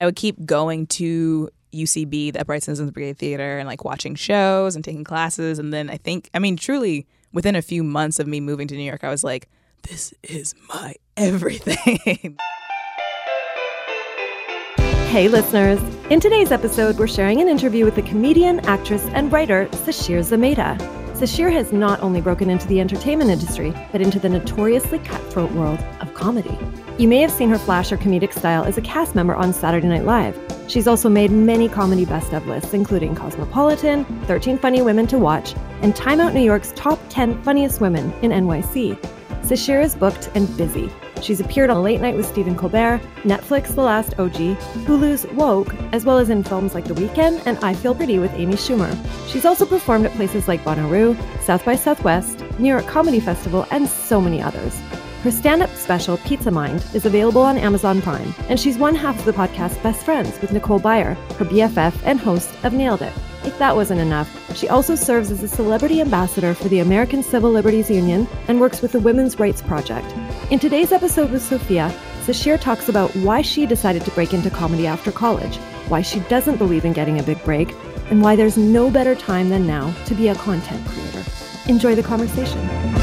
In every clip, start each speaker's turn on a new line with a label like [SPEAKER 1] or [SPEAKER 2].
[SPEAKER 1] I would keep going to UCB, the Upright Citizens Brigade Theater, and like watching shows and taking classes. And then I think, I mean, truly within a few months of me moving to New York, I was like, this is my everything.
[SPEAKER 2] Hey, listeners. In today's episode, we're sharing an interview with the comedian, actress, and writer Sasheer Zamata. Sasheer has not only broken into the entertainment industry, but into the notoriously cutthroat world of comedy. You may have seen her flash her comedic style as a cast member on Saturday Night Live. She's also made many comedy best of lists, including Cosmopolitan, 13 Funny Women to Watch, and Time Out New York's Top 10 Funniest Women in NYC. Sasheer is booked and busy. She's appeared on Late Night with Stephen Colbert, Netflix The Last OG, Hulu's Woke, as well as in films like The Weekend and I Feel Pretty with Amy Schumer. She's also performed at places like Bonnaroo, South by Southwest, New York Comedy Festival, and so many others. Her stand up special, Pizza Mind, is available on Amazon Prime, and she's one half of the podcast Best Friends with Nicole Byer, her BFF and host of Nailed It. If that wasn't enough, she also serves as a celebrity ambassador for the American Civil Liberties Union and works with the Women's Rights Project. In today's episode with Sophia, Sasheer talks about why she decided to break into comedy after college, why she doesn't believe in getting a big break, and why there's no better time than now to be a content creator. Enjoy the conversation.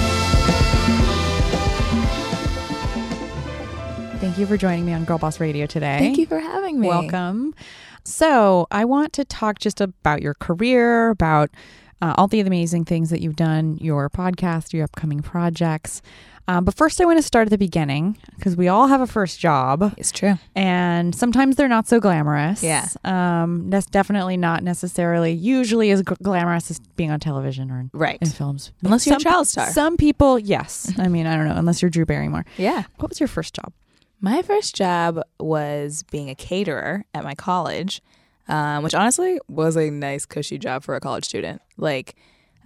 [SPEAKER 3] Thank you for joining me on Girl Boss Radio today.
[SPEAKER 1] Thank you for having me.
[SPEAKER 3] Welcome. So, I want to talk just about your career, about uh, all the amazing things that you've done, your podcast, your upcoming projects. Um, but first, I want to start at the beginning because we all have a first job,
[SPEAKER 1] It's true.
[SPEAKER 3] and sometimes they're not so glamorous.
[SPEAKER 1] Yeah.
[SPEAKER 3] Um, that's definitely not necessarily usually as gl- glamorous as being on television or in,
[SPEAKER 1] Right.
[SPEAKER 3] in films.
[SPEAKER 1] Unless you're a
[SPEAKER 3] Some-
[SPEAKER 1] child star.
[SPEAKER 3] Some people, yes. I mean, I don't know, unless you're Drew Barrymore.
[SPEAKER 1] Yeah.
[SPEAKER 3] What was your first job?
[SPEAKER 1] My first job was being a caterer at my college, um, which honestly was a nice, cushy job for a college student. Like,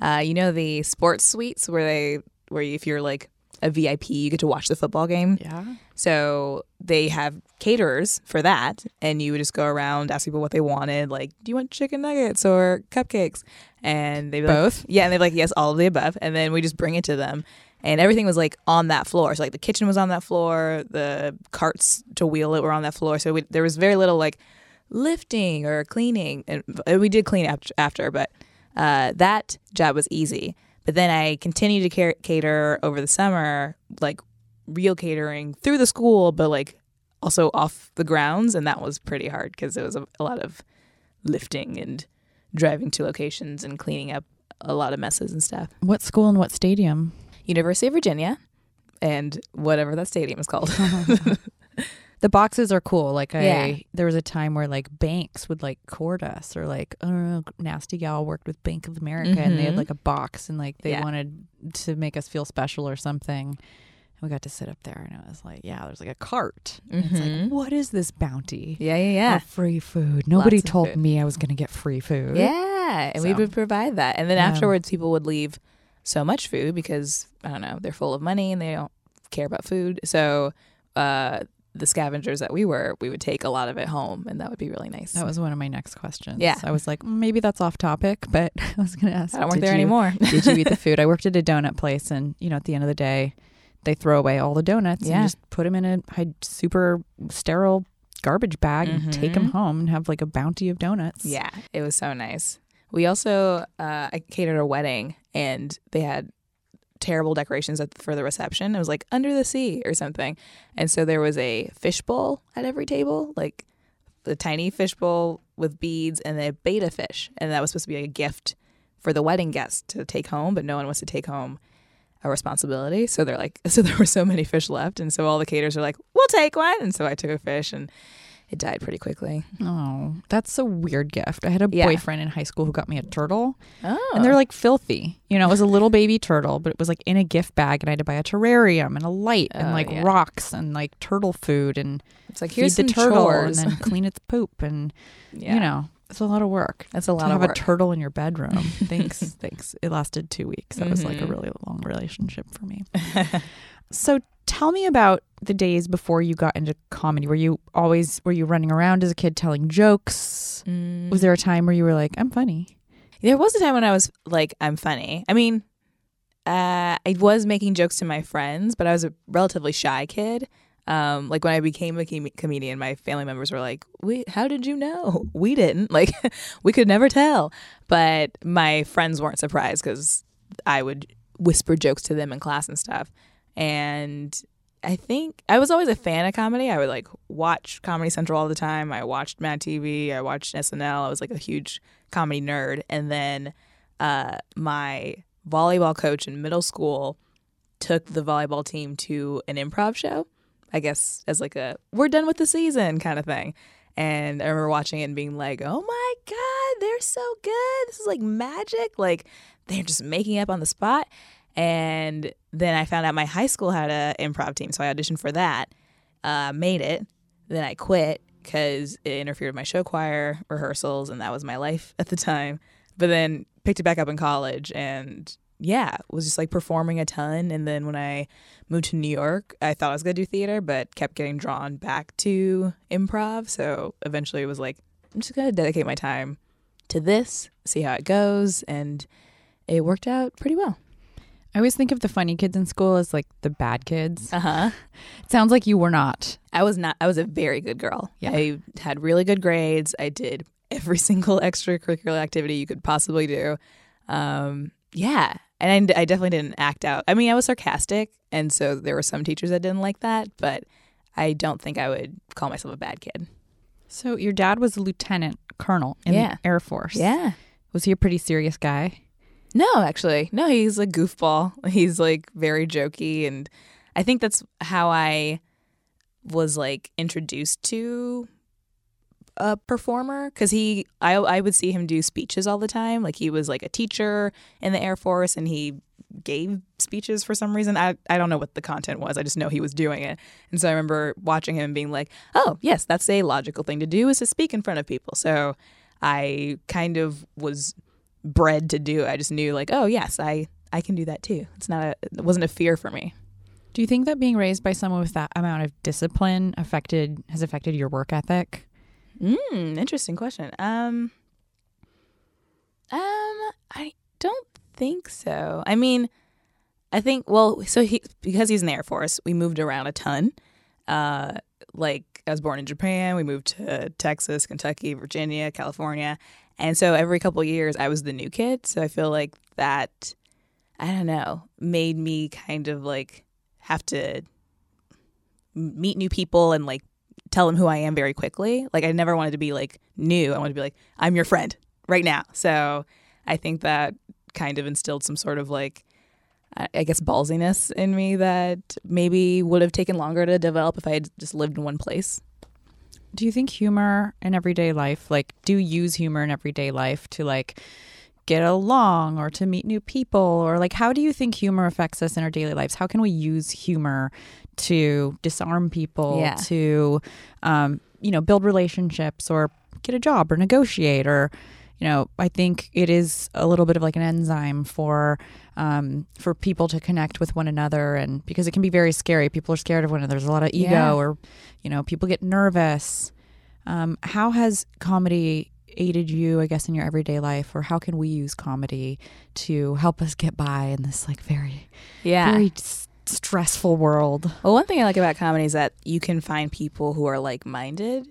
[SPEAKER 1] uh, you know, the sports suites where they, where if you're like a VIP, you get to watch the football game.
[SPEAKER 3] Yeah.
[SPEAKER 1] So they have caterers for that, and you would just go around ask people what they wanted. Like, do you want chicken nuggets or cupcakes? And they
[SPEAKER 3] Both?
[SPEAKER 1] yeah, and they're like, yes, all of the above. And then we just bring it to them, and everything was like on that floor. So like the kitchen was on that floor, the carts to wheel it were on that floor. So we, there was very little like lifting or cleaning, and and we did clean after, after but uh, that job was easy. But then I continued to cater over the summer, like real catering through the school, but like also off the grounds, and that was pretty hard because it was a, a lot of lifting and driving to locations and cleaning up a lot of messes and stuff.
[SPEAKER 3] What school and what stadium?
[SPEAKER 1] University of Virginia, and whatever that stadium is called.
[SPEAKER 3] The boxes are cool. Like I,
[SPEAKER 1] Yeah.
[SPEAKER 3] there was a time where like banks would like court us, or like I Nasty Gal worked with Bank of America, and they had
[SPEAKER 1] Mhm.
[SPEAKER 3] like a box, and like they
[SPEAKER 1] Yeah.
[SPEAKER 3] wanted to make us feel special or something. And we got to sit up there, and it was like, yeah, there's like a cart. And It's like, what is this bounty?
[SPEAKER 1] yeah, yeah, yeah.
[SPEAKER 3] Free food. Nobody
[SPEAKER 1] of
[SPEAKER 3] told
[SPEAKER 1] food.
[SPEAKER 3] me I was going to get free food.
[SPEAKER 1] Yeah, and we would provide that. And then afterwards, people would leave so much food because I don't know they're full of money and they don't care about food. So uh, the scavengers that we were, we would take a lot of it home, and that would be really nice.
[SPEAKER 3] That was one of my next questions.
[SPEAKER 1] Yeah.
[SPEAKER 3] I was like, "Mm, maybe that's off topic, but I was going to ask.
[SPEAKER 1] I don't work there
[SPEAKER 3] you-
[SPEAKER 1] anymore.
[SPEAKER 3] did you eat the food? I worked at a donut place, and you know, at the end of the day, they throw away all the donuts
[SPEAKER 1] Yeah.
[SPEAKER 3] and just put them in a super sterile garbage bag and take them home and have like a bounty of donuts.
[SPEAKER 1] Yeah, it was so nice. We also uh, I catered a wedding, and they had terrible decorations at, for the reception. It was like under the sea or something, and so there was a fishbowl at every table, like the tiny fishbowl with beads and a betta fish, and that was supposed to be a gift for the wedding guests to take home, but no one wants to take home a responsibility. So they're like, so there were so many fish left, and so all the caterers are like, "We'll take one," and so I took a fish and. It died pretty quickly.
[SPEAKER 3] Oh, that's a weird gift. I had a
[SPEAKER 1] Yeah.
[SPEAKER 3] boyfriend in high school who got me a turtle,
[SPEAKER 1] Oh,
[SPEAKER 3] and they're like filthy. You know, it was a little baby turtle, but it was like in a gift bag, and I had to buy a terrarium and a light and
[SPEAKER 1] Oh,
[SPEAKER 3] like
[SPEAKER 1] yeah.
[SPEAKER 3] rocks and like turtle food and
[SPEAKER 1] It's like
[SPEAKER 3] feed
[SPEAKER 1] here's
[SPEAKER 3] the turtle
[SPEAKER 1] chores.
[SPEAKER 3] and then clean its poop and
[SPEAKER 1] yeah.
[SPEAKER 3] you know it's a lot of work.
[SPEAKER 1] that's a lot of work
[SPEAKER 3] to
[SPEAKER 1] of
[SPEAKER 3] have
[SPEAKER 1] work.
[SPEAKER 3] a turtle in your bedroom. thanks, thanks. It lasted two weeks. That was like a
[SPEAKER 1] Mhm.
[SPEAKER 3] really long relationship for me. so tell me about the days before you got into comedy. Were you always were you running around as a kid telling jokes?
[SPEAKER 1] Mm.
[SPEAKER 3] Was there a time where you were like, I'm funny?
[SPEAKER 1] There was a time when I was like, I'm funny. I mean, uh, I was making jokes to my friends, but I was a relatively shy kid. Um, like when I became a com- comedian, my family members were like, "We, how did you know? We didn't. Like, we could never tell." But my friends weren't surprised because I would whisper jokes to them in class and stuff. And I think I was always a fan of comedy. I would like watch Comedy Central all the time. I watched Mad TV. I watched SNL. I was like a huge comedy nerd. And then uh, my volleyball coach in middle school took the volleyball team to an improv show. I guess as like a we're done with the season kind of thing. And I remember watching it and being like, "Oh my god, they're so good! This is like magic! Like they're just making up on the spot." And then I found out my high school had an improv team, so I auditioned for that. Uh, made it. Then I quit because it interfered with my show choir rehearsals, and that was my life at the time. But then picked it back up in college, and yeah, was just like performing a ton. And then when I moved to New York, I thought I was gonna do theater, but kept getting drawn back to improv. So eventually, it was like I'm just gonna dedicate my time to this, see how it goes, and it worked out pretty well.
[SPEAKER 3] I always think of the funny kids in school as like the bad kids.
[SPEAKER 1] Uh huh.
[SPEAKER 3] It sounds like you were not.
[SPEAKER 1] I was not. I was a very good girl.
[SPEAKER 3] Yeah.
[SPEAKER 1] I had really good grades. I did every single extracurricular activity you could possibly do. Um, yeah, and I, I definitely didn't act out. I mean, I was sarcastic, and so there were some teachers that didn't like that, but I don't think I would call myself a bad kid.
[SPEAKER 3] So your dad was a lieutenant colonel in
[SPEAKER 1] Yeah.
[SPEAKER 3] the Air Force.
[SPEAKER 1] Yeah.
[SPEAKER 3] Was he a pretty serious guy?
[SPEAKER 1] No, actually, no. He's a goofball. He's like very jokey, and I think that's how I was like introduced to a performer because he I I would see him do speeches all the time. Like he was like a teacher in the Air Force, and he gave speeches for some reason. I I don't know what the content was. I just know he was doing it, and so I remember watching him and being like, "Oh, yes, that's a logical thing to do is to speak in front of people." So I kind of was bred to do. I just knew like, oh yes, I I can do that too. It's not a it wasn't a fear for me.
[SPEAKER 3] Do you think that being raised by someone with that amount of discipline affected has affected your work ethic?
[SPEAKER 1] Mm, interesting question. Um, um, I don't think so. I mean, I think well, so he because he's in the Air Force, we moved around a ton. Uh, like I was born in Japan, we moved to Texas, Kentucky, Virginia, California, and so every couple years I was the new kid. So I feel like that, I don't know, made me kind of like have to meet new people and like tell them who I am very quickly. Like I never wanted to be like new. I wanted to be like I'm your friend right now. So I think that kind of instilled some sort of like I I guess ballsiness in me that maybe would have taken longer to develop if I had just lived in one place.
[SPEAKER 3] Do you think humor in everyday life, like, do you use humor in everyday life to like get along or to meet new people? Or like, how do you think humor affects us in our daily lives? How can we use humor to disarm people,
[SPEAKER 1] Yeah.
[SPEAKER 3] to, um, you know, build relationships or get a job or negotiate or, you know, I think it is a little bit of like an enzyme for um, for people to connect with one another, and because it can be very scary. People are scared of one another. There's a lot of ego,
[SPEAKER 1] Yeah.
[SPEAKER 3] or you know, people get nervous. Um, how has comedy aided you, I guess, in your everyday life, or how can we use comedy to help us get by in this like very,
[SPEAKER 1] Yeah.
[SPEAKER 3] very s- stressful world?
[SPEAKER 1] Well, one thing I like about comedy is that you can find people who are like minded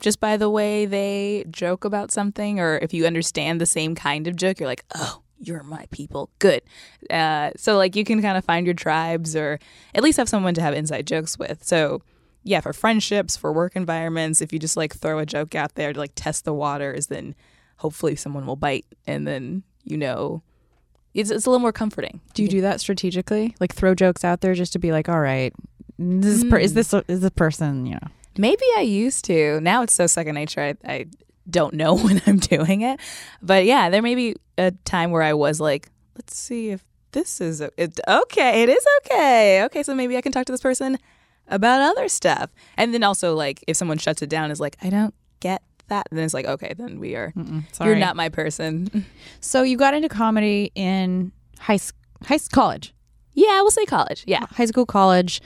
[SPEAKER 1] just by the way they joke about something, or if you understand the same kind of joke, you're like, oh, you're my people. Good. Uh, so, like, you can kind of find your tribes or at least have someone to have inside jokes with. So, yeah, for friendships, for work environments, if you just like throw a joke out there to like test the waters, then hopefully someone will bite and then you know it's, it's a little more comforting.
[SPEAKER 3] Do you do that strategically? Like throw jokes out there just to be like, all right, this is, per- is
[SPEAKER 1] Hmm.
[SPEAKER 3] this is the person, you know?
[SPEAKER 1] Maybe I used to. Now it's so second nature. I, I don't know when I'm doing it. But yeah, there may be a time where I was like, let's see if this is a, it, okay. It is okay. Okay, so maybe I can talk to this person about other stuff. And then also like if someone shuts it down is like, I don't get that. Then it's like, okay, then we are.
[SPEAKER 3] Sorry.
[SPEAKER 1] You're not my person.
[SPEAKER 3] So you got into comedy in high high college,
[SPEAKER 1] yeah, we'll say college. Yeah.
[SPEAKER 3] high school, college.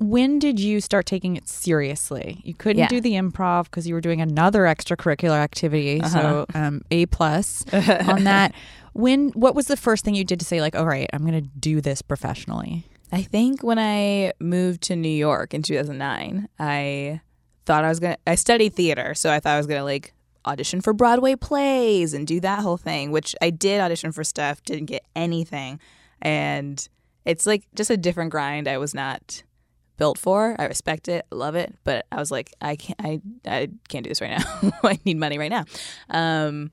[SPEAKER 3] When did you start taking it seriously? You couldn't
[SPEAKER 1] Yeah.
[SPEAKER 3] do the improv because you were doing another extracurricular activity. So um, a plus on that. When what was the first thing you did to say like, all right, I'm going to do this professionally?
[SPEAKER 1] I think when I moved to New York in 2009, I thought I was going to, I studied theater. So I thought I was going to like audition for Broadway plays and do that whole thing, which I did audition for stuff, didn't get anything. And it's like just a different grind I was not built for. I respect it, love it, but I was like, I can't, I, I can't do this right now. I need money right now. Um,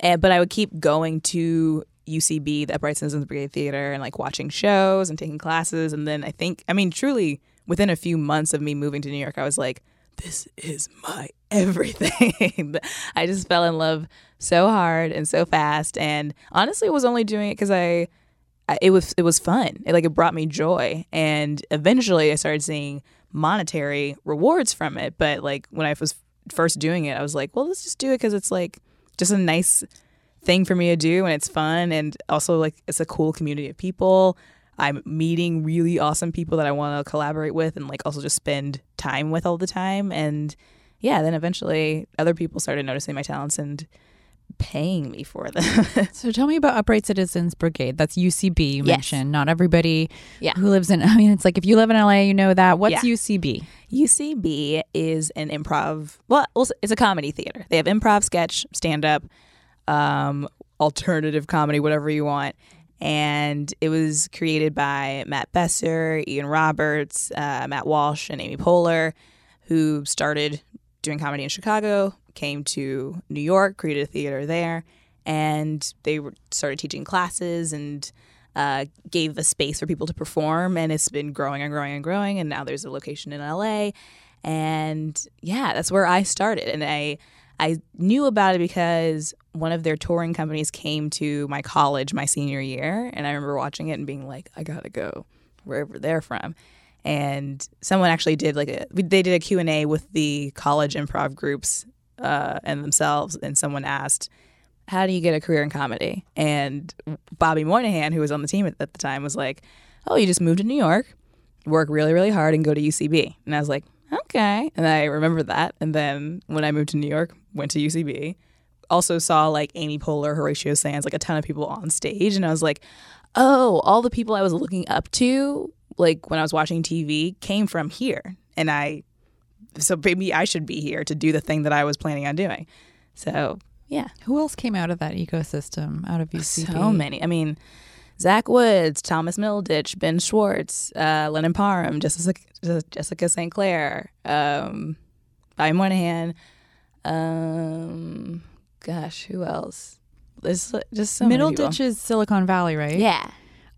[SPEAKER 1] and, but I would keep going to UCB, the Upright Citizens Brigade Theater, and like watching shows and taking classes. And then I think, I mean, truly within a few months of me moving to New York, I was like, this is my everything. I just fell in love so hard and so fast. And honestly, was only doing it because I, I, it was it was fun. It, like it brought me joy. And eventually, I started seeing monetary rewards from it. But like when I was first doing it, I was like, well, let's just do it because it's like just a nice thing for me to do and it's fun and also like it's a cool community of people. I'm meeting really awesome people that I want to collaborate with and like also just spend time with all the time and yeah, then eventually other people started noticing my talents and paying me for them.
[SPEAKER 3] so tell me about Upright Citizens Brigade. That's UCB you
[SPEAKER 1] Yes.
[SPEAKER 3] mentioned. Not everybody
[SPEAKER 1] Yeah.
[SPEAKER 3] who lives in I mean it's like if you live in LA, you know that. What's
[SPEAKER 1] Yeah.
[SPEAKER 3] UCB?
[SPEAKER 1] UCB is an improv. Well, it's a comedy theater. They have improv, sketch, stand up, um, alternative comedy, whatever you want. And it was created by Matt Besser, Ian Roberts, uh, Matt Walsh, and Amy Poehler, who started doing comedy in Chicago, came to New York, created a theater there, and they started teaching classes and uh, gave a space for people to perform. And it's been growing and growing and growing. And now there's a location in LA. And yeah, that's where I started. And I I knew about it because one of their touring companies came to my college my senior year, and I remember watching it and being like, I gotta go wherever they're from. And someone actually did like a they did a Q and A with the college improv groups uh, and themselves, and someone asked, "How do you get a career in comedy?" And Bobby Moynihan, who was on the team at, at the time, was like, "Oh, you just move to New York, work really really hard, and go to UCB." And I was like, "Okay." And I remember that. And then when I moved to New York, went to UCB. Also saw like Amy Poehler, Horatio Sanz, like a ton of people on stage, and I was like, "Oh, all the people I was looking up to, like when I was watching TV, came from here." And I, so maybe I should be here to do the thing that I was planning on doing. So yeah,
[SPEAKER 3] Who else came out of that ecosystem out of UCB?
[SPEAKER 1] so many. I mean, Zach Woods, Thomas Middleditch, Ben Schwartz, uh, Lennon Parham, Jessica, Jessica St. Clair, um, Bobby Moynihan. Um, gosh, who else? There's just so many people.
[SPEAKER 3] Middleditch is Silicon Valley, right?
[SPEAKER 1] Yeah.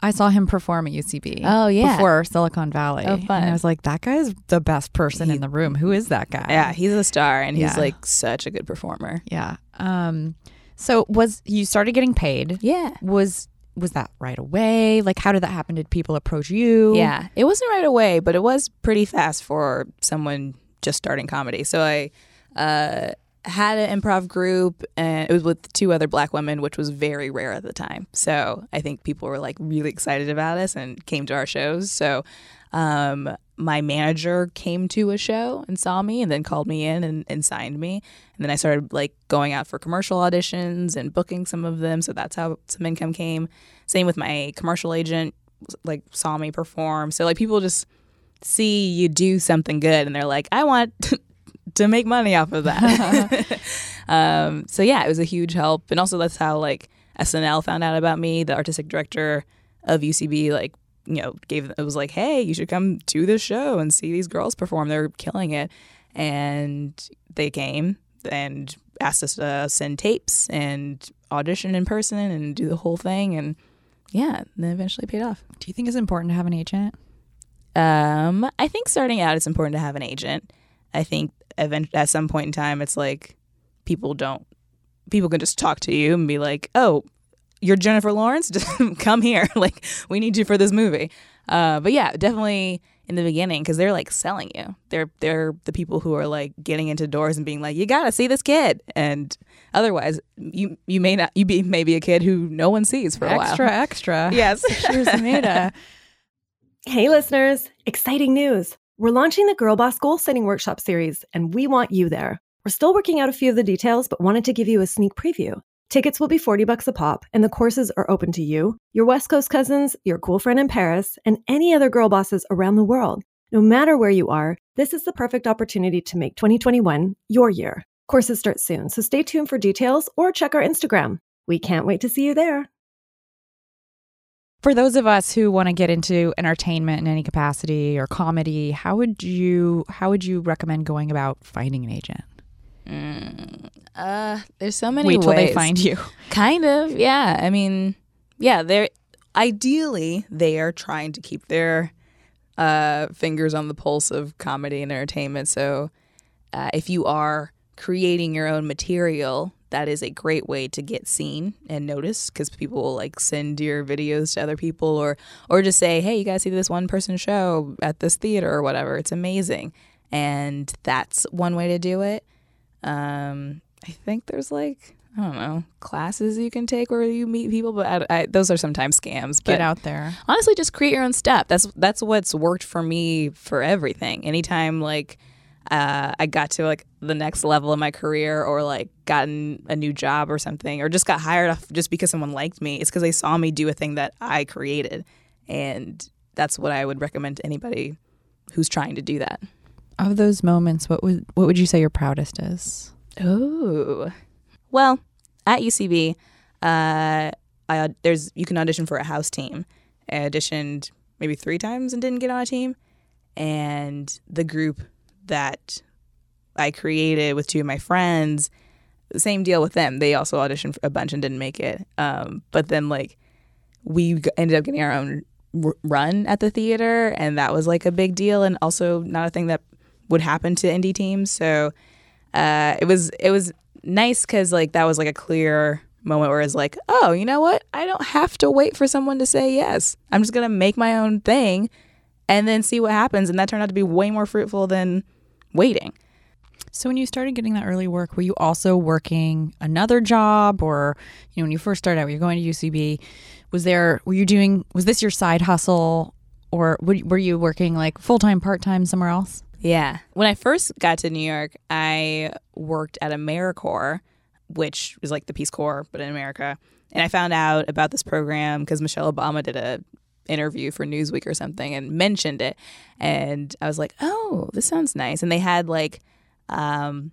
[SPEAKER 3] I saw him perform at UCB.
[SPEAKER 1] Oh, yeah.
[SPEAKER 3] Before Silicon Valley.
[SPEAKER 1] Oh, fun.
[SPEAKER 3] And I was like, that guy's the best person
[SPEAKER 1] He-
[SPEAKER 3] in the room. Who is that guy?
[SPEAKER 1] Yeah, he's a star and he's
[SPEAKER 3] Yeah.
[SPEAKER 1] like such a good performer.
[SPEAKER 3] Yeah. Um so was you started getting paid?
[SPEAKER 1] Yeah.
[SPEAKER 3] Was was that right away? Like how did that happen? Did people approach you?
[SPEAKER 1] Yeah, it wasn't right away, but it was pretty fast for someone just starting comedy. So I uh, had an improv group, and it was with two other black women, which was very rare at the time. So I think people were like really excited about us and came to our shows. So um, my manager came to a show and saw me, and then called me in and, and signed me. And then I started like going out for commercial auditions and booking some of them. So that's how some income came. Same with my commercial agent like saw me perform. So like people just see you do something good and they're like, I want to make money off of that. um, so yeah, it was a huge help. And also that's how like SNL found out about me. The artistic director of UCB like you know gave it was like, hey, you should come to this show and see these girls perform. They're killing it. And they came and asked us to send tapes and audition in person and do the whole thing and yeah, then eventually paid off.
[SPEAKER 3] Do you think it's important to have an agent?
[SPEAKER 1] Um, I think starting out, it's important to have an agent. I think event- at some point in time, it's like people don't, people can just talk to you and be like, oh, you're Jennifer Lawrence? Just come here. like, we need you for this movie. Uh, but yeah, definitely in the beginning because they're like selling you. They're they're the people who are like getting into doors and being like, you gotta see this kid, and otherwise you you may not you be maybe a kid who no one sees for a
[SPEAKER 3] extra,
[SPEAKER 1] while.
[SPEAKER 3] extra.
[SPEAKER 1] extra.
[SPEAKER 3] Yes. Amanda.
[SPEAKER 2] Hey, listeners! Exciting news! We're launching the Girl Boss Goal Setting Workshop series, and we want you there. We're still working out a few of the details, but wanted to give you a sneak preview. Tickets will be 40 bucks a pop, and the courses are open to you, your West Coast cousins, your cool friend in Paris, and any other girl bosses around the world. No matter where you are, this is the perfect opportunity to make 2021 your year. Courses start soon, so stay tuned for details or check our Instagram. We can't wait to see you there.
[SPEAKER 3] For those of us who want to get into entertainment in any capacity or comedy, how would you how would you recommend going about finding an agent?
[SPEAKER 1] Mm, uh, there's so many
[SPEAKER 3] Wait till they find you.
[SPEAKER 1] Kind of, yeah. I mean, yeah, they're ideally they are trying to keep their uh, fingers on the pulse of comedy and entertainment. So, uh, if you are creating your own material, that is a great way to get seen and noticed because people will like send your videos to other people or or just say, "Hey, you guys see this one person show at this theater or whatever." It's amazing, and that's one way to do it. Um, I think there's like I don't know classes you can take where you meet people, but I, I, those are sometimes scams. But
[SPEAKER 3] Get out there.
[SPEAKER 1] honestly, just create your own stuff. That's that's what's worked for me for everything. Anytime like uh, I got to like the next level of my career, or like gotten a new job or something, or just got hired off just because someone liked me, it's because they saw me do a thing that I created, and that's what I would recommend to anybody who's trying to do that.
[SPEAKER 3] Of those moments, what would what would you say your proudest is?
[SPEAKER 1] Oh, well, at UCB, uh, I there's you can audition for a house team. I auditioned maybe three times and didn't get on a team, and the group that I created with two of my friends, same deal with them. They also auditioned a bunch and didn't make it. Um, but then like we ended up getting our own r- run at the theater, and that was like a big deal, and also not a thing that would happen to indie teams. So uh, it was it was nice because like that was like a clear moment where it's like, oh, you know what? I don't have to wait for someone to say yes. I'm just gonna make my own thing, and then see what happens. And that turned out to be way more fruitful than waiting.
[SPEAKER 3] So when you started getting that early work, were you also working another job or you know when you first started out, were you going to UCB, was there were you doing was this your side hustle or were were you working like full-time, part-time somewhere else?
[SPEAKER 1] Yeah. When I first got to New York, I worked at AmeriCorps, which is like the Peace Corps, but in America. And I found out about this program because Michelle Obama did a interview for Newsweek or something and mentioned it. And I was like, oh, this sounds nice. And they had like, um,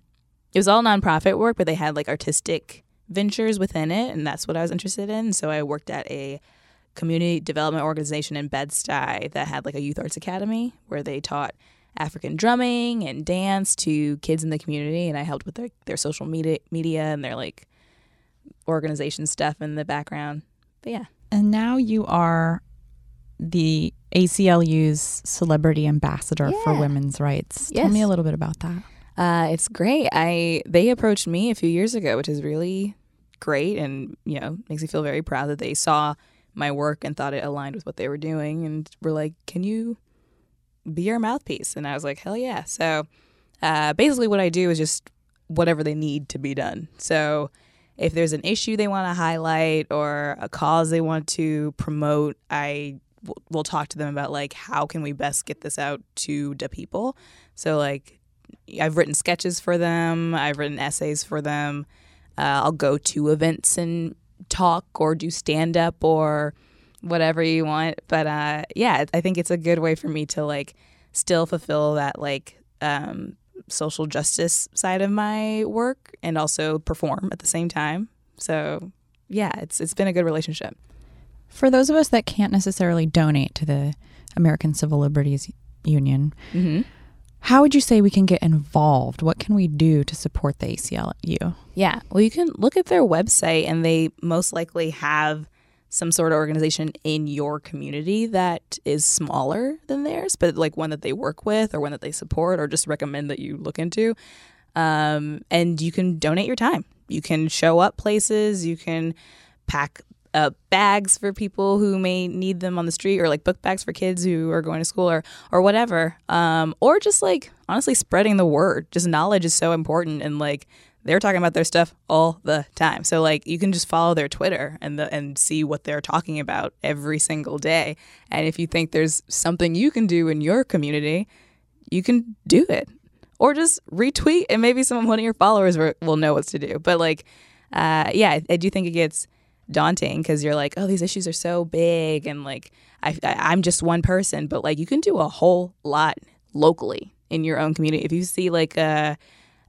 [SPEAKER 1] it was all nonprofit work, but they had like artistic ventures within it. And that's what I was interested in. So I worked at a community development organization in Bed-Stuy that had like a youth arts academy where they taught African drumming and dance to kids in the community, and I helped with their, their social media, media and their like organization stuff in the background. But yeah,
[SPEAKER 3] And now you are the ACLU's celebrity ambassador for women's rights. Tell me a little bit about that.
[SPEAKER 1] uh, it's great. I they approached me a few years ago, which is really great, and you know makes me feel very proud that they saw my work and thought it aligned with what they were doing, and were like, "Can you be our mouthpiece?" And I was like, "Hell yeah!" So uh, basically, what I do is just whatever they need to be done. So if there's an issue they want to highlight or a cause they want to promote, I w- will talk to them about like how can we best get this out to the people. So like I've written sketches for them, I've written essays for them. Uh, I'll go to events and talk or do stand up or whatever you want. But uh, yeah, I think it's a good way for me to like still fulfill that like um, social justice side of my work and also perform at the same time. So yeah, it's it's been a good relationship.
[SPEAKER 3] For those of us that can't necessarily donate to the American Civil Liberties Union,
[SPEAKER 1] Mm-hmm.
[SPEAKER 3] how would you say we can get involved? What can we do to support the ACLU?
[SPEAKER 1] Yeah. Well, you can look at their website, and they most likely have some sort of organization in your community that is smaller than theirs, but like one that they work with or one that they support or just recommend that you look into. Um, and you can donate your time. You can show up places. You can pack uh, bags for people who may need them on the street, or like book bags for kids who are going to school, or or whatever. Um, or just like honestly spreading the word. Just knowledge is so important, and like they're talking about their stuff all the time. So like you can just follow their Twitter and the and see what they're talking about every single day. And if you think there's something you can do in your community, you can do it. Or just retweet and maybe some one of your followers will know what to do. But like uh, yeah, I, I do think it gets daunting because you're like, oh, these issues are so big, and like I, I I'm just one person, but like you can do a whole lot locally in your own community if you see like a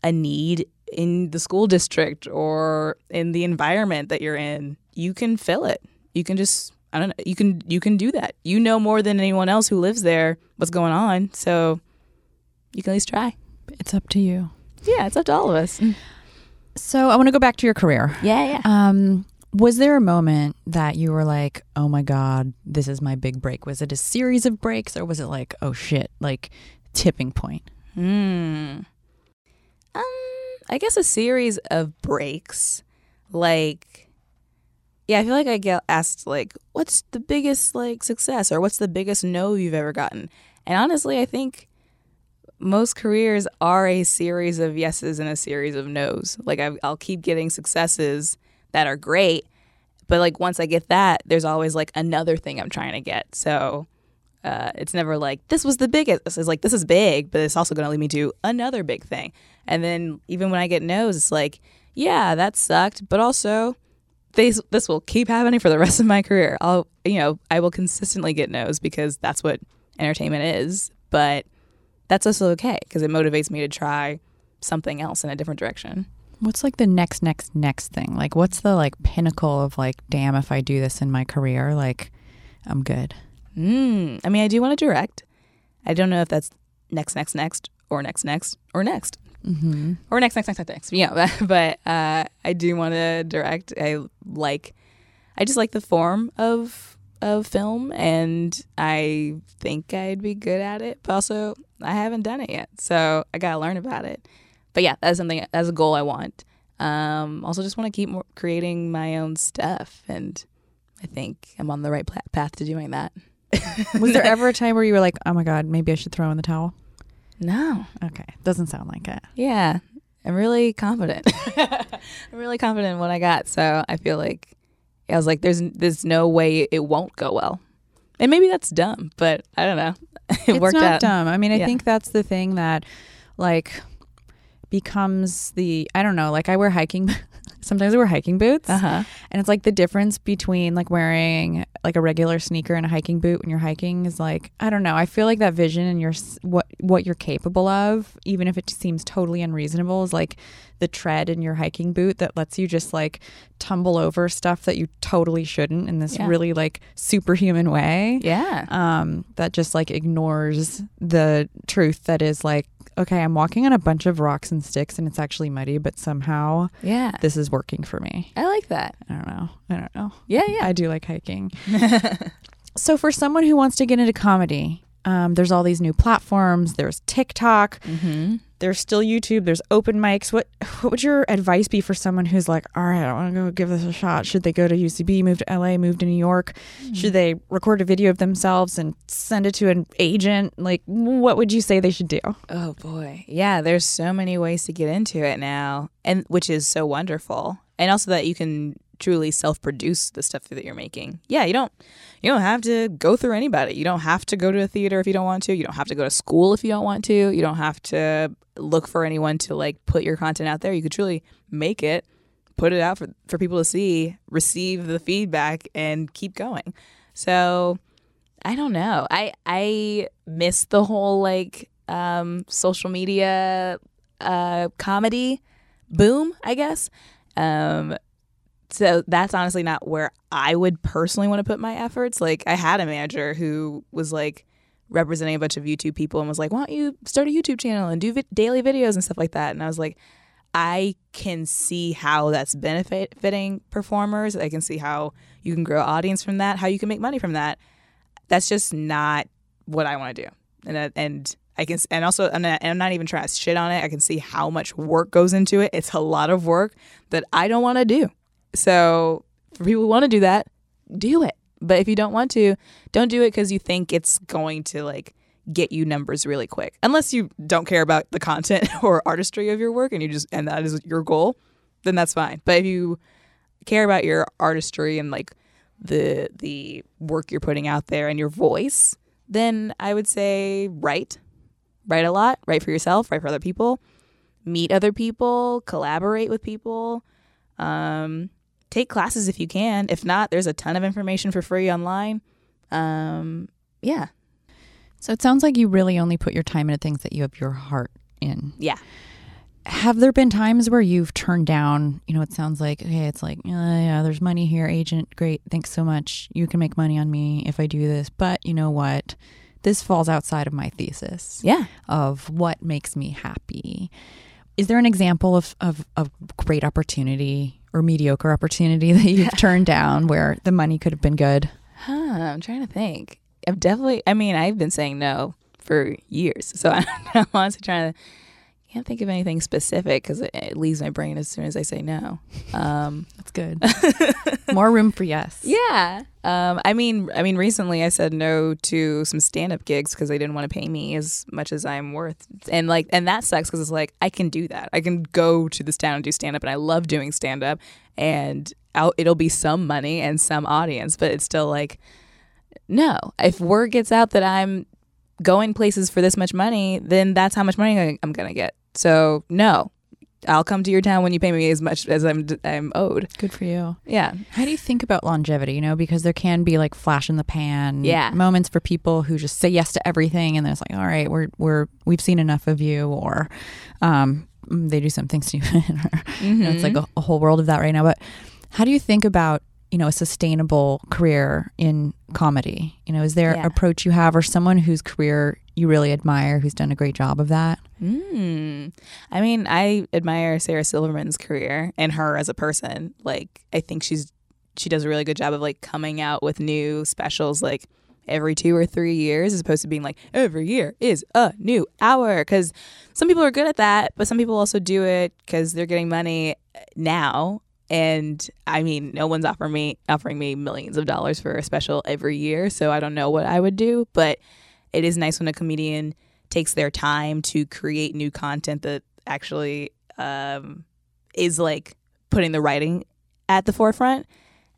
[SPEAKER 1] a need in the school district or in the environment that you're in, you can fill it. You can just I don't know. You can you can do that. You know more than anyone else who lives there what's going on, so you can at least try.
[SPEAKER 3] It's up to you.
[SPEAKER 1] Yeah, it's up to all of us.
[SPEAKER 3] So I want to go back to your career.
[SPEAKER 1] Yeah, yeah.
[SPEAKER 3] Um, was there a moment that you were like, "Oh my god, this is my big break"? Was it a series of breaks, or was it like, "Oh shit," like tipping point?
[SPEAKER 1] Hmm. Um, I guess a series of breaks. Like, yeah, I feel like I get asked like, "What's the biggest like success?" or "What's the biggest no you've ever gotten?" And honestly, I think most careers are a series of yeses and a series of nos. Like, I, I'll keep getting successes that are great, but like once I get that, there's always like another thing I'm trying to get. So uh, it's never like this was the biggest. It's like this is big, but it's also going to lead me to another big thing. And then even when I get no's, it's like, yeah, that sucked, but also this this will keep happening for the rest of my career. I'll you know I will consistently get no's because that's what entertainment is. But that's also okay because it motivates me to try something else in a different direction.
[SPEAKER 3] What's like the next, next, next thing? Like, what's the like pinnacle of like, damn, if I do this in my career, like, I'm good.
[SPEAKER 1] Mm, I mean, I do want to direct. I don't know if that's next, next, next, or next, next, or next,
[SPEAKER 3] Mm-hmm.
[SPEAKER 1] or next, next, next, next, next. Yeah, but uh, I do want to direct. I like, I just like the form of of film, and I think I'd be good at it. But also, I haven't done it yet, so I gotta learn about it. But yeah, that's something. That's a goal I want. Um, also, just want to keep more, creating my own stuff, and I think I'm on the right path to doing that.
[SPEAKER 3] Was there ever a time where you were like, oh my God, maybe I should throw in the towel?
[SPEAKER 1] No.
[SPEAKER 3] Okay. Doesn't sound like it.
[SPEAKER 1] Yeah, I'm really confident. I'm really confident in what I got. So I feel like I was like, there's there's no way it won't go well, and maybe that's dumb, but I don't know. it
[SPEAKER 3] it's
[SPEAKER 1] worked
[SPEAKER 3] not
[SPEAKER 1] out.
[SPEAKER 3] dumb. I mean, I
[SPEAKER 1] Yeah.
[SPEAKER 3] think that's the thing that like becomes the I don't know, like I wear hiking sometimes I wear hiking boots.
[SPEAKER 1] Uh huh.
[SPEAKER 3] And it's like the difference between like wearing like a regular sneaker and a hiking boot when you're hiking is like I don't know. I feel like that vision and your what what you're capable of, even if it seems totally unreasonable, is like the tread in your hiking boot that lets you just like tumble over stuff that you totally shouldn't in this
[SPEAKER 1] Yeah.
[SPEAKER 3] really like superhuman way.
[SPEAKER 1] Yeah.
[SPEAKER 3] Um, that just like ignores the truth that is like, okay, I'm walking on a bunch of rocks and sticks and it's actually muddy, but somehow
[SPEAKER 1] Yeah.
[SPEAKER 3] this is working for me.
[SPEAKER 1] I like that.
[SPEAKER 3] I don't know. I don't know.
[SPEAKER 1] Yeah. Yeah.
[SPEAKER 3] I do like hiking. so for someone who wants to get into comedy, um, there's all these new platforms. There's TikTok.
[SPEAKER 1] mm-hmm.
[SPEAKER 3] There's still YouTube. There's open mics. What what would your advice be for someone who's like, all right, I want to go give this a shot? Should they go to UCB, move to LA, move to New York? Hmm. Should they record a video of themselves and send it to an agent? Like, what would you say they should do?
[SPEAKER 1] Oh boy. Yeah, there's so many ways to get into it now, and which is so wonderful. And also that you can truly self-produce the stuff that you're making. Yeah, you don't you don't have to go through anybody. You don't have to go to a theater if you don't want to. You don't have to go to school if you don't want to. You don't have to look for anyone to like put your content out there. You could truly make it, put it out for for people to see, receive the feedback and keep going. So, I don't know. I I miss the whole like um, social media uh, comedy boom. I guess. Um, so that's honestly not where I would personally want to put my efforts. Like I had a manager who was like representing a bunch of YouTube people and was like, "Why don't you start a YouTube channel and do vi- daily videos and stuff like that?" And I was like, I can see how that's benefiting performers. I can see how you can grow audience from that, how you can make money from that. That's just not what I want to do. And that- and I can and also I'm uh, not, I'm not even trying to shit on it. I can see how much work goes into it. It's a lot of work that I don't want to do. So for people who want to do that, do it. But if you don't want to, don't do it because you think it's going to like get you numbers really quick. Unless you don't care about the content or artistry of your work and you just and that is your goal, then that's fine. But if you care about your artistry and like the the work you're putting out there and your voice, then I would say write. Write a lot, write for yourself, write for other people, meet other people, collaborate with people. Um, take classes if you can. If not, there's a ton of information for free online. Um, yeah,
[SPEAKER 3] So it sounds like you really only put your time into things that you have your heart in.
[SPEAKER 1] yeah.
[SPEAKER 3] Have there been times where you've turned down, you know, it sounds like, okay, it's like, uh, yeah, there's money here, agent, great, thanks so much. You can make money on me if I do this. But you know what? This falls outside of my thesis
[SPEAKER 1] Yeah.
[SPEAKER 3] of what makes me happy. Is there an example of, of, of great opportunity or mediocre opportunity that you've turned down where the money could have been good?
[SPEAKER 1] Huh, I'm trying to think. I've definitely, I mean, I've been saying no for years. So I'm honestly trying to, can't think of anything specific because it, it leaves my brain as soon as I say no. Um,
[SPEAKER 3] That's good. More room for yes.
[SPEAKER 1] yeah. Um, I mean, I mean, recently I said no to some stand-up gigs because they didn't want to pay me as much as I'm worth, and like, and that sucks because it's like I can do that. I can go to this town and do stand-up, and I love doing stand-up, and out it'll be some money and some audience, but it's still like, no. If word gets out that I'm going places for this much money, then that's how much money I'm gonna get. So no, I'll come to your town when you pay me as much as I'm I'm owed.
[SPEAKER 3] Good for you.
[SPEAKER 1] Yeah.
[SPEAKER 3] How do you think about longevity? You know, because there can be like flash in the pan
[SPEAKER 1] Yeah.
[SPEAKER 3] moments for people who just say yes to everything, and then it's like, all right, we're we're we've seen enough of you, or um, mm, they do something stupid. or, you know, it's like a, a whole world of that right now. But how do you think about you know a sustainable career in comedy? You know, is there
[SPEAKER 1] Yeah.
[SPEAKER 3] an approach you have, or someone whose career you really admire, who's done a great job of that?
[SPEAKER 1] Mm. I mean, I admire Sarah Silverman's career and her as a person. Like, I think she's she does a really good job of like coming out with new specials like every two or three years, as opposed to being like every year is a new hour. Because some people are good at that, but some people also do it because they're getting money now. And I mean, no one's offering me offering me millions of dollars for a special every year, so I don't know what I would do. But it is nice when a comedian takes their time to create new content that actually um, is like putting the writing at the forefront,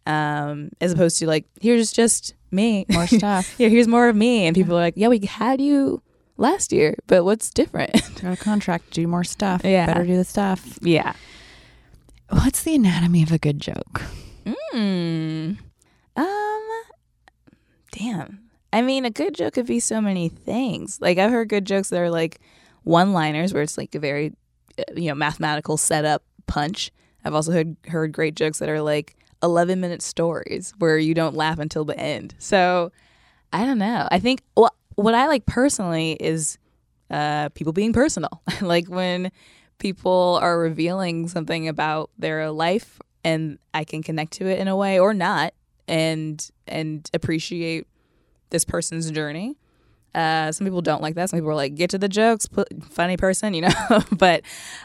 [SPEAKER 1] um, as opposed to like here's just me,
[SPEAKER 3] More stuff.
[SPEAKER 1] yeah, here's more of me, and people are like, yeah, we had you last year, but what's different?
[SPEAKER 3] Got a contract, do more stuff.
[SPEAKER 1] Yeah.
[SPEAKER 3] better do the stuff.
[SPEAKER 1] yeah.
[SPEAKER 3] What's the anatomy of a good joke?
[SPEAKER 1] Mm. Um. Damn. I mean, a good joke could be so many things. Like I've heard good jokes that are like one-liners, where it's like a very, uh, you know, mathematical setup punch. I've also heard heard great jokes that are like eleven-minute stories where you don't laugh until the end. So I don't know. I think well, what I like personally is uh, people being personal. like when people are revealing something about their life and I can connect to it in a way or not and and appreciate this person's journey. Uh, some people don't like that. Some people are like, get to the jokes, put, funny person, you know. but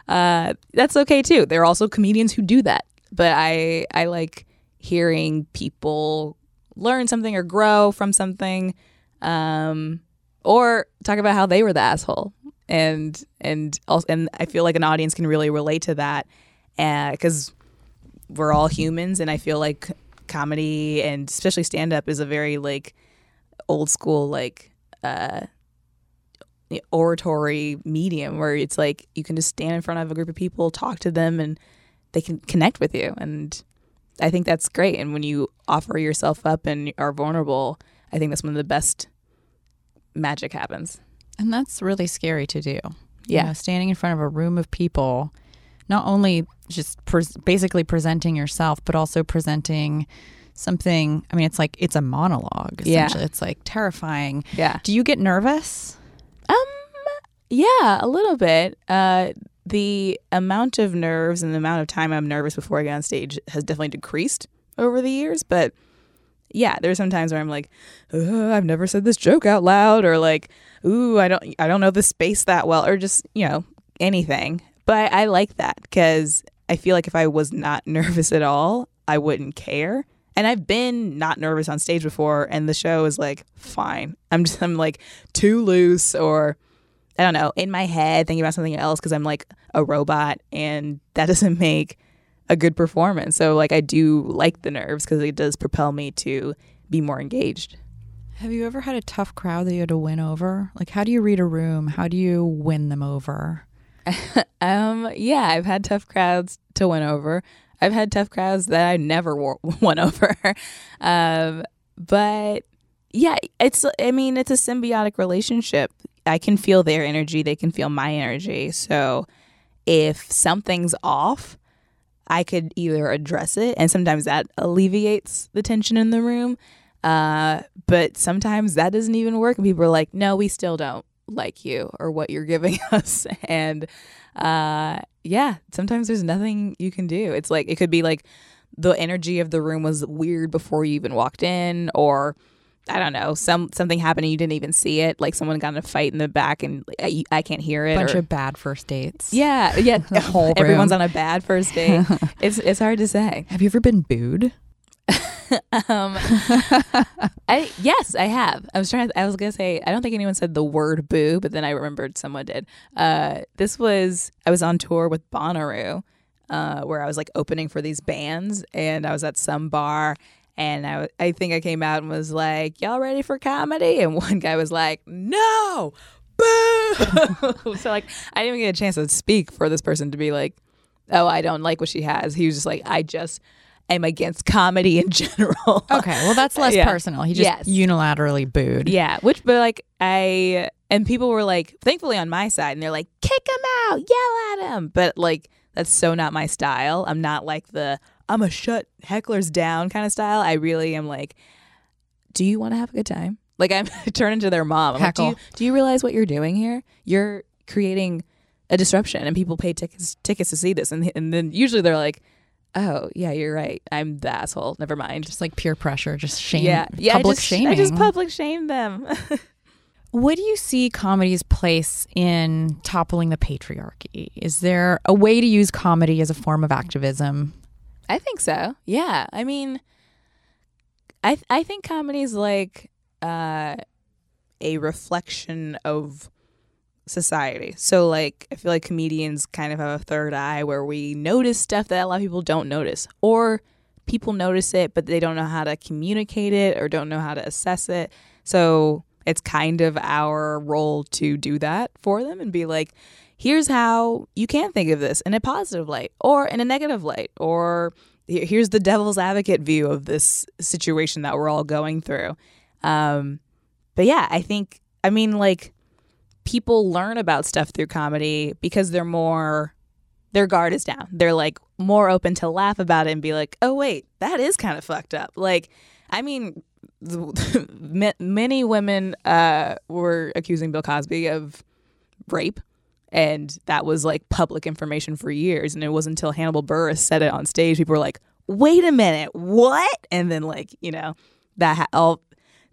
[SPEAKER 1] uh, that's okay too. There are also comedians who do that. But I I like hearing people learn something or grow from something, um, or talk about how they were the asshole. And and also, and I feel like an audience can really relate to that, because we're all humans, and I feel like comedy and especially stand up is a very like old school like uh oratory medium where it's like you can just stand in front of a group of people talk to them and they can connect with you. And i think that's great. And when you offer yourself up and are vulnerable i think that's when the best magic happens
[SPEAKER 3] And that's really scary to do.
[SPEAKER 1] Yeah.
[SPEAKER 3] You know, standing in front of a room of people, not only just pres basically presenting yourself, but also presenting something. I mean, it's like it's a monologue.
[SPEAKER 1] Yeah.
[SPEAKER 3] It's like terrifying.
[SPEAKER 1] yeah
[SPEAKER 3] Do you get nervous?
[SPEAKER 1] Um, yeah, a little bit. Uh, the amount of nerves and the amount of time I'm nervous before I get on stage has definitely decreased over the years. But yeah, there's some times where I'm like, "Ugh, I've never said this joke out loud, or like, ooh, I don't, I don't know the space that well, or just you know anything. But I like that because I feel like if I was not nervous at all, I wouldn't care. And I've been not nervous on stage before, and the show is like fine. I'm just I'm like too loose, or I don't know, in my head thinking about something else because I'm like a robot, and that doesn't make a good performance. So like I do like the nerves because it does propel me to be more engaged.
[SPEAKER 3] Have you ever had a tough crowd that you had to win over? Like, how do you read a room? How do you win them over?
[SPEAKER 1] Um, yeah, I've had tough crowds to win over. I've had tough crowds that I never won over. um, but yeah, it's I mean, it's a symbiotic relationship. I can feel their energy, they can feel my energy. So if something's off, I could either address it, and sometimes that alleviates the tension in the room. Uh, but sometimes that doesn't even work, and people are like, "No, we still don't like you or what you're giving us." And uh, yeah, sometimes there's nothing you can do. It's like it could be like the energy of the room was weird before you even walked in, or I don't know, some something happened and you didn't even see it. Like someone got in a fight in the back and I, I can't hear it.
[SPEAKER 3] A bunch
[SPEAKER 1] or,
[SPEAKER 3] of bad first dates.
[SPEAKER 1] yeah, yeah.
[SPEAKER 3] The whole
[SPEAKER 1] Everyone's
[SPEAKER 3] room.
[SPEAKER 1] on a bad first date. it's it's hard to say.
[SPEAKER 3] Have you ever been booed?
[SPEAKER 1] Um, I yes, I have. I was trying. To, I was gonna say I don't think anyone said the word boo, but then I remembered someone did. Uh, this was I was on tour with Bonnaroo, uh, where I was like opening for these bands, and I was at some bar, and I, I think I came out and was like, "Y'all ready for comedy?" And one guy was like, "No." Boo! so like I didn't even get a chance to speak for this person to be like, oh, I don't like what she has. He was just like, I just am against comedy in general.
[SPEAKER 3] Okay, well that's less
[SPEAKER 1] Yeah.
[SPEAKER 3] personal. He just
[SPEAKER 1] Yes.
[SPEAKER 3] unilaterally booed.
[SPEAKER 1] yeah, which but like I and people were like, thankfully on my side, and they're like, kick him out, yell at him. But like that's so not my style. I'm not like the I'm a shut hecklers down kind of style. I really am like, do you want to have a good time? Like I'm turn into their mom. I'm like, do you do you realize what you're doing here? You're creating a disruption, and people pay tickets tickets to see this, and and then usually they're like. Oh yeah, you're right. I'm the asshole. Never mind.
[SPEAKER 3] Just like peer pressure, just shame.
[SPEAKER 1] yeah, yeah.
[SPEAKER 3] public
[SPEAKER 1] I just,
[SPEAKER 3] shaming.
[SPEAKER 1] I just public shame them.
[SPEAKER 3] What do you see comedy's place in toppling the patriarchy? Is there a way to use comedy as a form of activism?
[SPEAKER 1] I think so. Yeah. I mean, I I think comedy is like uh, a reflection of society. So like I feel like comedians kind of have a third eye where we notice stuff that a lot of people don't notice or people notice it but they don't know how to communicate it or don't know how to assess it. So it's kind of our role to do that for them and be like here's how you can think of this in a positive light or in a negative light or here's the devil's advocate view of this situation that we're all going through. Um, but yeah i think i mean like people learn about stuff through comedy because they're more their guard is down. They're like more open to laugh about it and be like oh wait that is kind of fucked up. Like i mean many women uh, were accusing bill cosby of rape and that was like public information for years and it wasn't until Hannibal Buress said it on stage people were like wait a minute what and then like you know that ha- all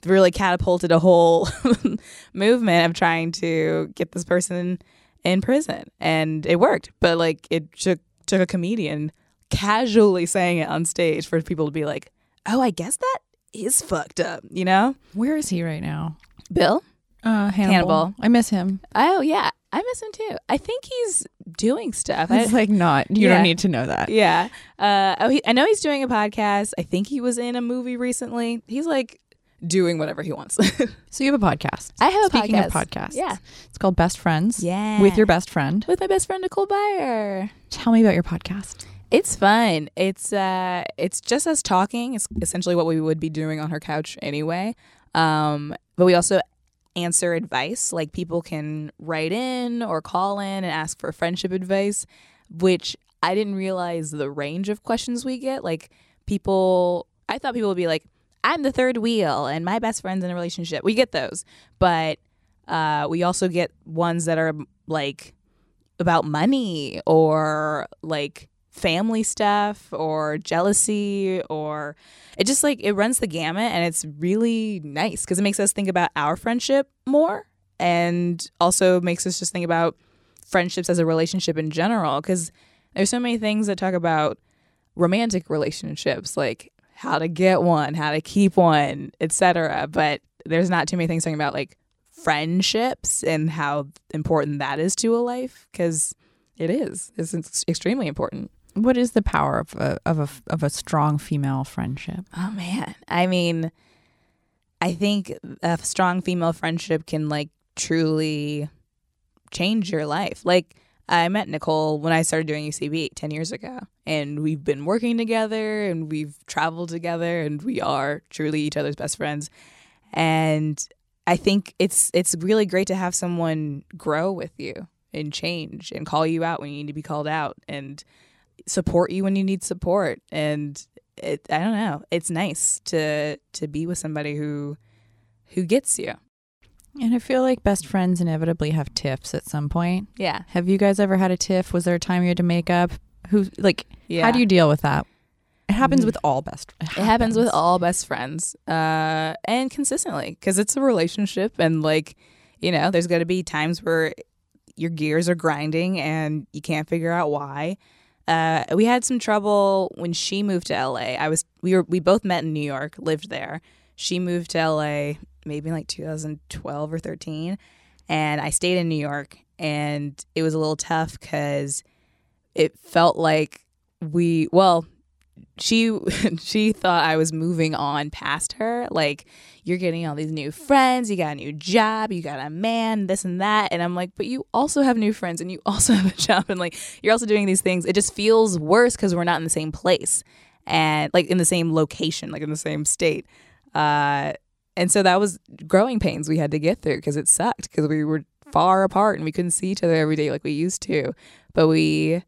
[SPEAKER 1] really catapulted a whole movement of trying to get this person in prison and it worked but like it took took a comedian casually saying it on stage for people to be like oh i guess that is fucked up you know
[SPEAKER 3] Where is he right now?
[SPEAKER 1] bill
[SPEAKER 3] Uh, Hannibal.
[SPEAKER 1] Hannibal.
[SPEAKER 3] I miss him.
[SPEAKER 1] oh yeah i miss him too i think he's doing stuff I-
[SPEAKER 3] It's like not. You
[SPEAKER 1] Yeah.
[SPEAKER 3] don't need to know that.
[SPEAKER 1] yeah. Uh, oh, he, I know he's doing a podcast. I think he was in a movie recently. He's like doing whatever he wants.
[SPEAKER 3] So you have a podcast.
[SPEAKER 1] I have a
[SPEAKER 3] Speaking
[SPEAKER 1] podcast.
[SPEAKER 3] of podcasts,
[SPEAKER 1] Yeah.
[SPEAKER 3] it's called Best Friends.
[SPEAKER 1] Yeah.
[SPEAKER 3] with your best friend.
[SPEAKER 1] with my best friend Nicole Byer.
[SPEAKER 3] Tell me about your podcast.
[SPEAKER 1] It's fun. It's uh, it's just us talking. It's essentially what we would be doing on her couch anyway. Um, but we also answer advice. Like people can write in or call in and ask for friendship advice, which I didn't realize the range of questions we get. Like people, I thought people would be like, "I'm the third wheel and my best friend's in a relationship." We get those, but uh, we also get ones that are like about money or like family stuff or jealousy or it just like it runs the gamut and it's really nice because it makes us think about our friendship more and also makes us just think about friendships as a relationship in general because there's so many things that talk about romantic relationships like how to get one how to keep one etc but there's not too many things talking about like friendships and how important that is to a life because it is. It's extremely important
[SPEAKER 3] What is the power of a of a of a strong female friendship?
[SPEAKER 1] Oh man. I mean, I think a strong female friendship can like truly change your life. Like I met Nicole when I started doing UCB 10 years ago. And we've been working together and we've traveled together and we are truly each other's best friends. And I think it's it's really great to have someone grow with you and change and call you out when you need to be called out and support you when you need support. And it, I don't know, it's nice to to be with somebody who who gets you.
[SPEAKER 3] And I feel like best friends inevitably have tiffs at some point.
[SPEAKER 1] Yeah.
[SPEAKER 3] Have you guys ever had a tiff? Was there a time you had to make up? Who like
[SPEAKER 1] Yeah.
[SPEAKER 3] how do you deal with that? It happens
[SPEAKER 1] Mm.
[SPEAKER 3] with all best.
[SPEAKER 1] It happens with all best friends, uh, and consistently because it's a relationship, and like you know, there's got to be times where your gears are grinding and you can't figure out why. Uh, we had some trouble when she moved to LA. I was we were we both met in New York, lived there. She moved to LA maybe in like 2012 or 13, and I stayed in New York, and it was a little tough because it felt like we well she she thought I was moving on past her. Like, you're getting all these new friends, you got a new job, you got a man, this and that. And I'm like, but you also have new friends and you also have a job and like you're also doing these things. It just feels worse because we're not in the same place and like in the same location, like in the same state. Uh and so that was growing pains we had to get through because it sucked because we were far apart and we couldn't see each other every day like we used to. But we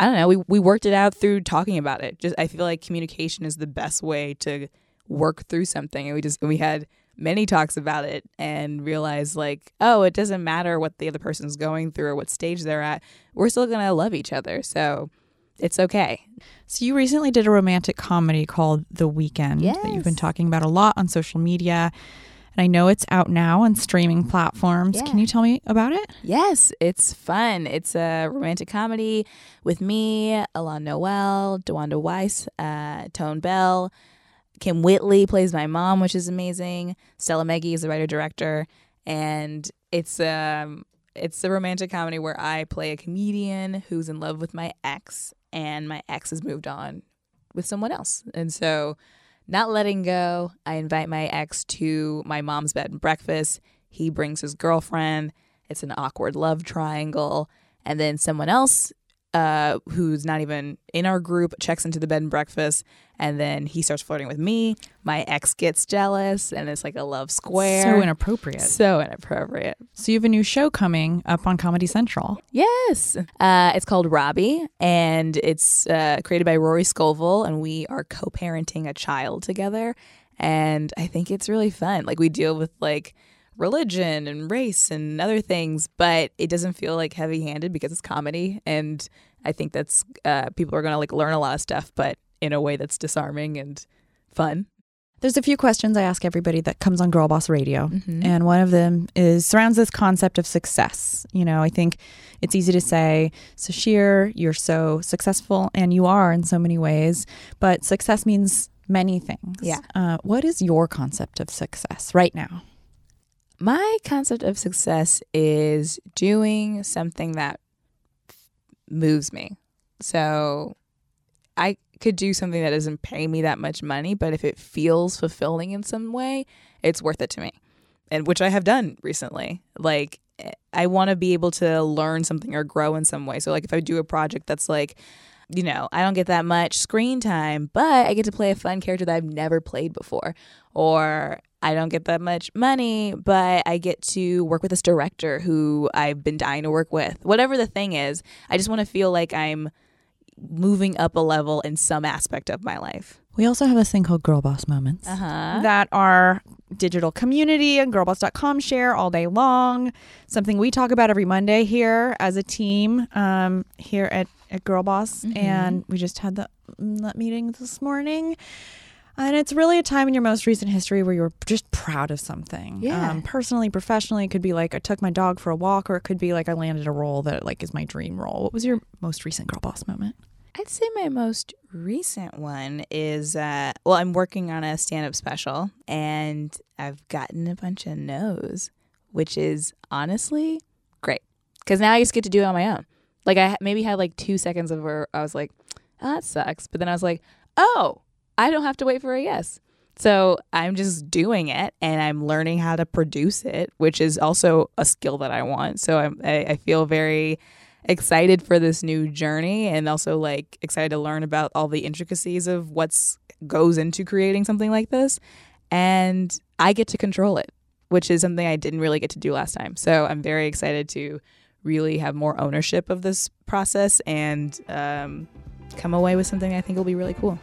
[SPEAKER 1] I don't know. We we worked it out through talking about it. Just I feel like communication is the best way to work through something. And we just we had many talks about it and realized like, oh, it doesn't matter what the other person's going through or what stage they're at. We're still gonna love each other. So it's okay.
[SPEAKER 3] So you recently did a romantic comedy called The Weekend that you've been talking about a lot on social media. And I know it's out now on streaming platforms.
[SPEAKER 1] Yeah.
[SPEAKER 3] Can you tell me about it?
[SPEAKER 1] Yes, it's fun. It's a romantic comedy with me, Y'lan Noel, DeWanda Wise, uh, Tone Bell. Kym Whitley plays my mom, which is amazing. Stella Meghie is the writer director, and it's um it's a romantic comedy where I play a comedian who's in love with my ex, and my ex has moved on with someone else, and so not letting go. I invite my ex to my mom's bed and breakfast. He brings his girlfriend. It's an awkward love triangle. And then someone else uh, who's not even in our group checks into the bed and breakfast. And then he starts flirting with me. My ex gets jealous, and it's like a love square.
[SPEAKER 3] So inappropriate.
[SPEAKER 1] So inappropriate.
[SPEAKER 3] So you have a new show coming up on Comedy Central.
[SPEAKER 1] Yes. Uh, it's called Robbie, and it's uh, created by Rory Scovel, and we are co parenting a child together. And I think it's really fun. Like, we deal with like religion and race and other things, but it doesn't feel like heavy handed because it's comedy. And I think that's uh, people are going to like learn a lot of stuff, but in a way that's disarming and fun.
[SPEAKER 3] There's a few questions I ask everybody that comes on Girl Boss Radio.
[SPEAKER 1] Mhm.
[SPEAKER 3] And one of them is surrounds this concept of success. You know, I think it's easy to say, Sasheer, you're so successful, and you are in so many ways, but success means many things.
[SPEAKER 1] Yeah.
[SPEAKER 3] Uh, what is your concept of success right now?
[SPEAKER 1] My concept of success is doing something that moves me. So I could do something that doesn't pay me that much money, but if it feels fulfilling in some way, it's worth it to me. And which I have done recently. Like I want to be able to learn something or grow in some way. So like if I do a project that's like you know, I don't get that much screen time, but I get to play a fun character that I've never played before. Or I don't get that much money, but I get to work with this director who I've been dying to work with. Whatever the thing is, I just want to feel like I'm moving up a level in some aspect of my life.
[SPEAKER 3] We also have this thing called Girl Boss Moments.
[SPEAKER 1] Uh-huh.
[SPEAKER 3] That our digital community and girlboss.com share all day long. Something we talk about every Monday here as a team um, here at, at Girl Boss.
[SPEAKER 1] Mhm.
[SPEAKER 3] And we just had the that meeting this morning. And it's really a time in your most recent history where you're just proud of something.
[SPEAKER 1] Yeah.
[SPEAKER 3] Um, personally, professionally, it could be like I took my dog for a walk, or it could be like I landed a role that like is my dream role. What was your most recent Girl Boss moment?
[SPEAKER 1] I'd say my most recent one is uh, well, I'm working on a stand up special and I've gotten a bunch of no's, which is honestly great because now I just get to do it on my own. Like, I maybe had like two seconds of where I was like, oh, that sucks. But then I was like, oh, I don't have to wait for a yes. So I'm just doing it and I'm learning how to produce it, which is also a skill that I want. So I'm, I, I feel very excited for this new journey and also like excited to learn about all the intricacies of what's goes into creating something like this and I get to control it which is something I didn't really get to do last time so I'm very excited to really have more ownership of this process and um, come away with something I think will be really cool.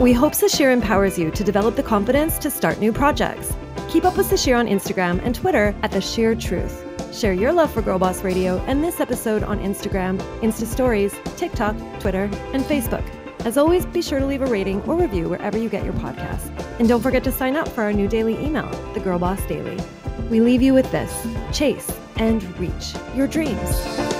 [SPEAKER 2] We hope Sasheer empowers you to develop the confidence to start new projects. Keep up with Sasheer on Instagram and Twitter at The Sheer Truth. Share your love for Girl Boss Radio and this episode on Instagram, Insta Stories, TikTok, Twitter, and Facebook. As always, be sure to leave a rating or review wherever you get your podcasts. And don't forget to sign up for our new daily email, The Girl Boss Daily. We leave you with this chase and reach your dreams.